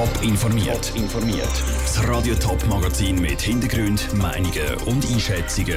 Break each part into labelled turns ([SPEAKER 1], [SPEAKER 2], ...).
[SPEAKER 1] Top informiert. informiert. Das Radio Top Magazin mit Hintergrund, Meinungen und Einschätzungen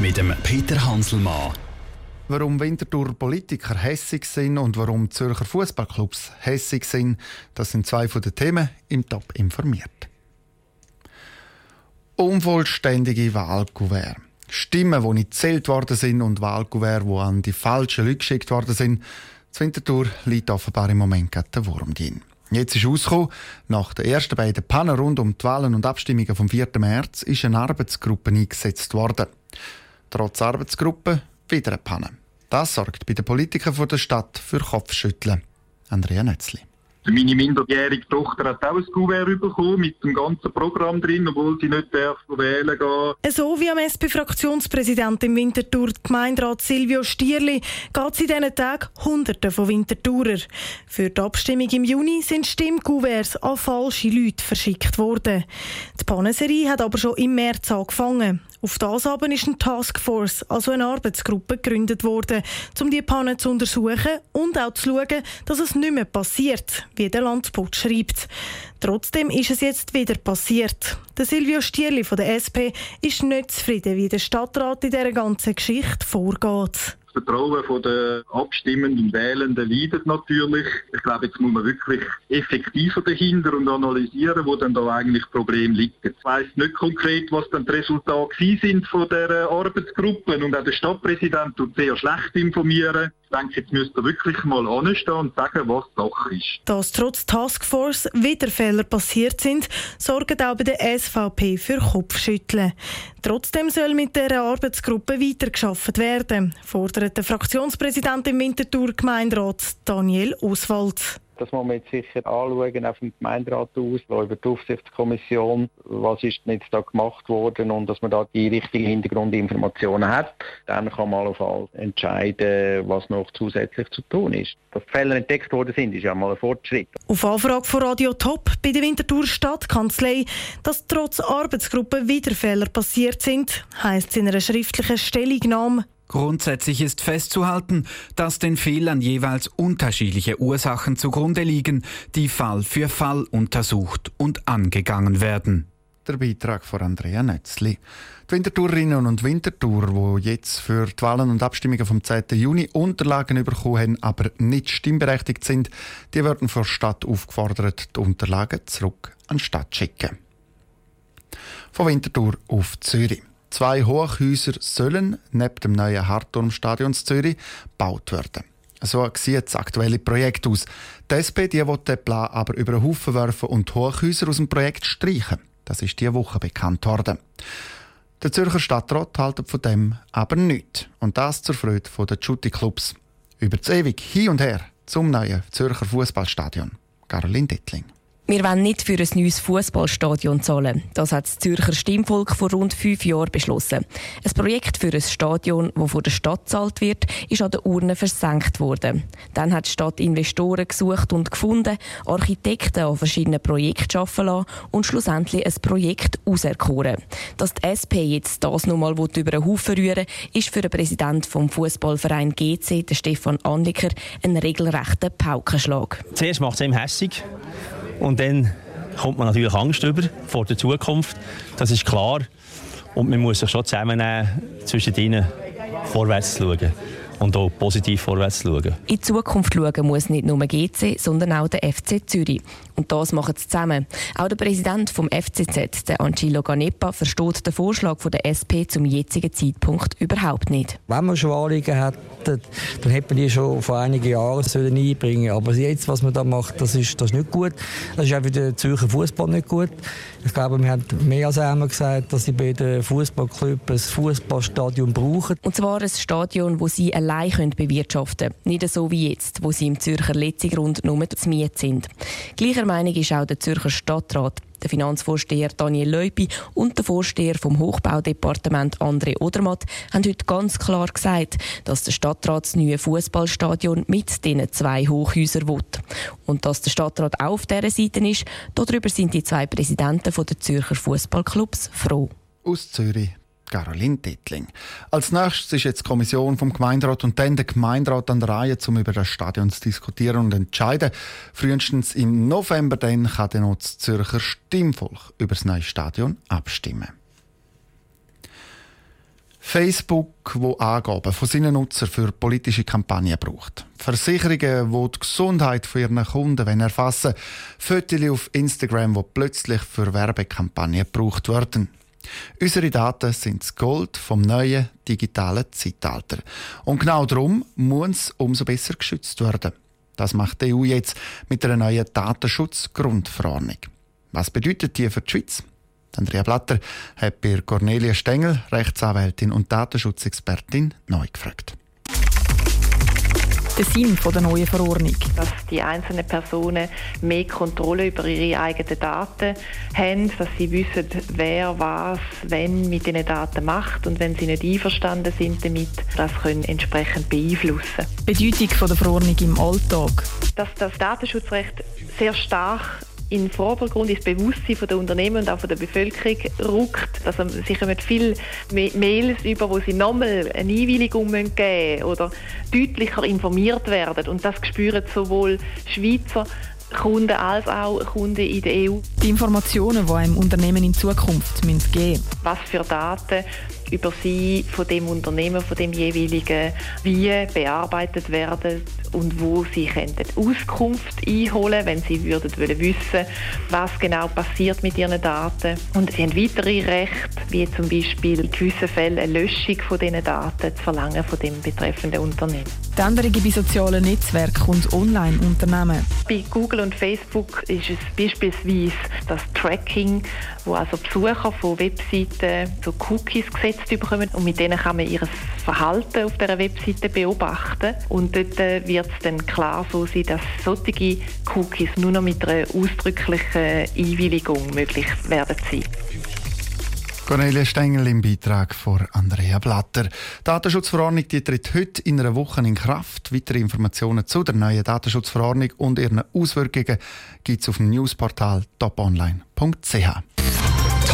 [SPEAKER 1] mit dem Peter Hanselmann.
[SPEAKER 2] Warum Winterthur Politiker hässig sind und warum Zürcher Fußballclubs hässig sind, das sind zwei von den Themen im Top informiert. Unvollständige Wahlkuvert. Stimmen, die nicht gezählt worden sind und Wahlkuvert, die an die falschen Leute geschickt worden sind. Das Winterthur liegt offenbar im Moment gerade der Wurm drin. Jetzt ist rausgekommen, nach den ersten beiden Pannen rund um die Wahlen und Abstimmungen vom 4. März ist eine Arbeitsgruppe eingesetzt worden. Trotz Arbeitsgruppe wieder eine Panne. Das sorgt bei den Politikern der Stadt für Kopfschütteln. Andrea Netzli.
[SPEAKER 3] Meine minderjährige Tochter hat auch ein Kuvert bekommen mit dem ganzen Programm drin, obwohl sie nicht darf wählen gehen.
[SPEAKER 4] So wie am SP-Fraktionspräsident im Winterthur, Gemeinderat Silvio Stierli, geht es in diesen Tagen Hunderte von Winterthurer. Für die Abstimmung im Juni sind Stimmkuverts an falsche Leute verschickt worden. Die Pannenserie hat aber schon im März angefangen. Auf das aber ist eine Taskforce, also eine Arbeitsgruppe, gegründet worden, um die Panne zu untersuchen und auch zu schauen, dass es nicht mehr passiert, wie der Landspot schreibt. Trotzdem ist es jetzt wieder passiert. Der Silvio Stierli von der SP ist nicht zufrieden, wie der Stadtrat in dieser ganzen Geschichte vorgeht.
[SPEAKER 3] Vertrauen der abstimmenden Wählenden leidet natürlich. Ich glaube, jetzt muss man wirklich effektiver dahinter und analysieren, wo dann da eigentlich Problem liegt. Ich weiss nicht konkret, was dann die Resultate sind von der Arbeitsgruppe und auch der Stadtpräsident tut sehr schlecht informieren. Denke, jetzt müsste er wirklich mal anstehen und sagen, was Sache ist.
[SPEAKER 4] Dass trotz Taskforce wieder Fehler passiert sind, sorgt auch bei der SVP für Kopfschütteln. Trotzdem soll mit der Arbeitsgruppe weitergeschafft werden, fordert der Fraktionspräsident im Winterthur Gemeinderat Daniel Oswald.
[SPEAKER 5] Das muss man jetzt sicher anschauen, auf dem Gemeinderat aus, über die Aufsichtskommission, was ist denn jetzt da gemacht worden und dass man da die richtigen Hintergrundinformationen hat. Dann kann man auf all entscheiden, was noch zusätzlich zu tun ist. Dass Fehler entdeckt worden sind, ist ja mal ein Fortschritt.
[SPEAKER 4] Auf Anfrage von Radio Top bei der Winterthur Stadtkanzlei, dass trotz Arbeitsgruppe wieder Fehler passiert sind, heisst es in einer schriftlichen Stellungnahme,
[SPEAKER 6] Grundsätzlich ist festzuhalten, dass den Fehlern jeweils unterschiedliche Ursachen zugrunde liegen, die Fall für Fall untersucht und angegangen werden.
[SPEAKER 2] Der Beitrag von Andrea Nötzli. Die Wintertourerinnen und Wintertour, die jetzt für die Wahlen und Abstimmungen vom 10. Juni Unterlagen bekommen haben, aber nicht stimmberechtigt sind, die werden von der Stadt aufgefordert, die Unterlagen zurück an die Stadt zu schicken. Von Winterthur auf Zürich. Zwei Hochhäuser sollen neben dem neuen Hartturmstadion Zürich gebaut werden. So sieht das aktuelle Projekt aus. Die SP die will den Plan aber über den Haufen werfen und Hochhäuser aus dem Projekt streichen. Das ist diese Woche bekannt worden. Der Zürcher Stadtrat hält von dem aber nichts. Und das zur Freude der Jutti-Clubs. Über das ewig hin und her zum neuen Zürcher Fußballstadion. Caroline Dettling.
[SPEAKER 7] Wir wollen nicht für ein neues Fußballstadion zahlen. Das hat das Zürcher Stimmvolk vor rund fünf Jahren beschlossen. Ein Projekt für ein Stadion, das von der Stadt zahlt wird, ist an der Urne versenkt worden. Dann hat die Stadt Investoren gesucht und gefunden, Architekten an verschiedenen Projekten arbeiten lassen und schlussendlich ein Projekt auserkoren. Dass die SP jetzt das nochmal über den Haufen rühren ist für den Präsidenten vom Fußballverein GC, Stefan Anliker, ein regelrechter Paukenschlag.
[SPEAKER 8] Zuerst macht es ihm hässig. Und dann kommt man natürlich Angst über vor der Zukunft. Das ist klar. Und man muss sich schon zusammennehmen, zwischen ihnen vorwärts zu schauen und auch positiv vorwärts schauen.
[SPEAKER 7] In die Zukunft schauen muss nicht nur GC, sondern auch der FC Zürich. Und das machen sie zusammen. Auch der Präsident vom FCZ, der Angelo Ganepa, versteht den Vorschlag von der SP zum jetzigen Zeitpunkt überhaupt nicht.
[SPEAKER 9] Wenn man schon Anliegen hat, dann hätte man die schon vor einigen Jahren sollen einbringen Aber jetzt, was man da macht, das ist, das ist nicht gut. Das ist auch für den Zürcher Fußball nicht gut. Ich glaube, wir haben mehr als einmal gesagt, dass sie bei den Fußballclubs ein Fußballstadion brauchen.
[SPEAKER 7] Und zwar ein Stadion, das sie allein können bewirtschaften können. Nicht so wie jetzt, wo sie im Zürcher Letzigrund nur zu Miet sind. Gleicher Meinung ist auch der Zürcher Stadtrat. Der Finanzvorsteher Daniel Leupi und der Vorsteher vom Hochbaudepartement André Odermatt haben heute ganz klar gesagt, dass der Stadtrat das neue Fußballstadion mit diesen zwei Hochhäusern will. Und dass der Stadtrat auf dieser Seite ist, darüber sind die zwei Präsidenten der Zürcher Fußballclubs froh.
[SPEAKER 2] Aus Zürich Caroline Dettling. Als nächstes ist jetzt die Kommission vom Gemeinderat und dann der Gemeinderat an der Reihe, um über das Stadion zu diskutieren und entscheiden. Frühestens im November dann kann dann auch das Zürcher Stimmvolk über das neue Stadion abstimmen. Facebook, wo Angaben von seinen Nutzern für politische Kampagnen braucht. Versicherungen, die die Gesundheit von ihren Kunden erfassen. Fotos auf Instagram, die plötzlich für Werbekampagnen gebraucht werden. Unsere Daten sind das Gold vom neuen digitalen Zeitalter. Und genau darum muss es umso besser geschützt werden. Das macht die EU jetzt mit einer neuen Datenschutzgrundverordnung. Was bedeutet die für die Schweiz? Andrea Blatter hat bei Cornelia Stengel, Rechtsanwältin und Datenschutzexpertin, neu gefragt.
[SPEAKER 10] Der Sinn der neuen Verordnung.
[SPEAKER 11] Dass die einzelnen Personen mehr Kontrolle über ihre eigenen Daten haben, dass sie wissen, wer was, wenn mit diesen Daten macht und wenn sie nicht einverstanden sind damit, das können entsprechend beeinflussen.
[SPEAKER 10] Bedeutung der Verordnung im Alltag.
[SPEAKER 11] Dass das Datenschutzrecht sehr stark in den Vordergrund, ins Bewusstsein der Unternehmen und auch der Bevölkerung rückt. Also sie kommen viele Mails über, wo sie nochmal eine Einwilligung geben müssen oder deutlicher informiert werden. Und das spüren sowohl Schweizer Kunden als auch Kunden in der EU.
[SPEAKER 10] Die Informationen, die einem Unternehmen in Zukunft geben müssen.
[SPEAKER 11] Was für Daten über sie von dem Unternehmen, von dem jeweiligen, wie bearbeitet werden und wo sie könnten Auskunft einholen, wenn sie würden wollen wissen, was genau passiert mit ihren Daten. Und sie haben weitere Rechte, wie zum Beispiel in gewissen Fällen eine Löschung von diesen Daten zu verlangen von dem betreffenden Unternehmen.
[SPEAKER 10] Die Änderungen bei sozialen Netzwerken und Online-Unternehmen.
[SPEAKER 11] Bei Google und Facebook ist es beispielsweise das Tracking, wo also Besucher von Webseiten so Cookies gesetzt bekommen und mit denen kann man ihr Verhalten auf der Webseite beobachten und dort äh, wird es dann klar so sein, dass solche Cookies nur noch mit einer ausdrücklichen Einwilligung möglich werden sein.
[SPEAKER 2] Cornelia Stengel im Beitrag von Andrea Blatter. Die Datenschutzverordnung die tritt heute in einer Woche in Kraft. Weitere Informationen zu der neuen Datenschutzverordnung und ihren Auswirkungen gibt es auf dem Newsportal toponline.ch.